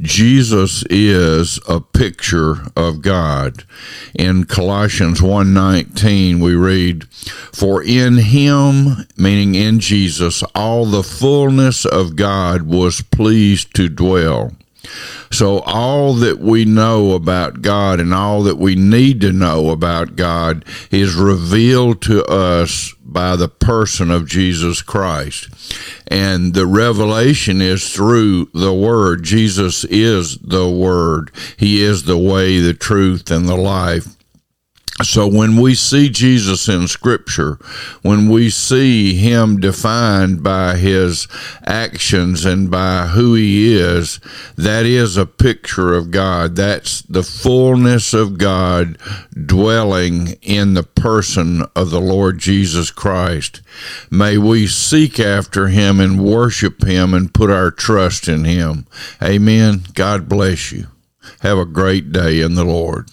Jesus is a picture of God. In Colossians 1:19 we read, "For in him, meaning in Jesus, all the fullness of God was pleased to dwell." So, all that we know about God and all that we need to know about God is revealed to us by the person of Jesus Christ. And the revelation is through the Word. Jesus is the Word, He is the way, the truth, and the life. So when we see Jesus in scripture, when we see him defined by his actions and by who he is, that is a picture of God. That's the fullness of God dwelling in the person of the Lord Jesus Christ. May we seek after him and worship him and put our trust in him. Amen. God bless you. Have a great day in the Lord.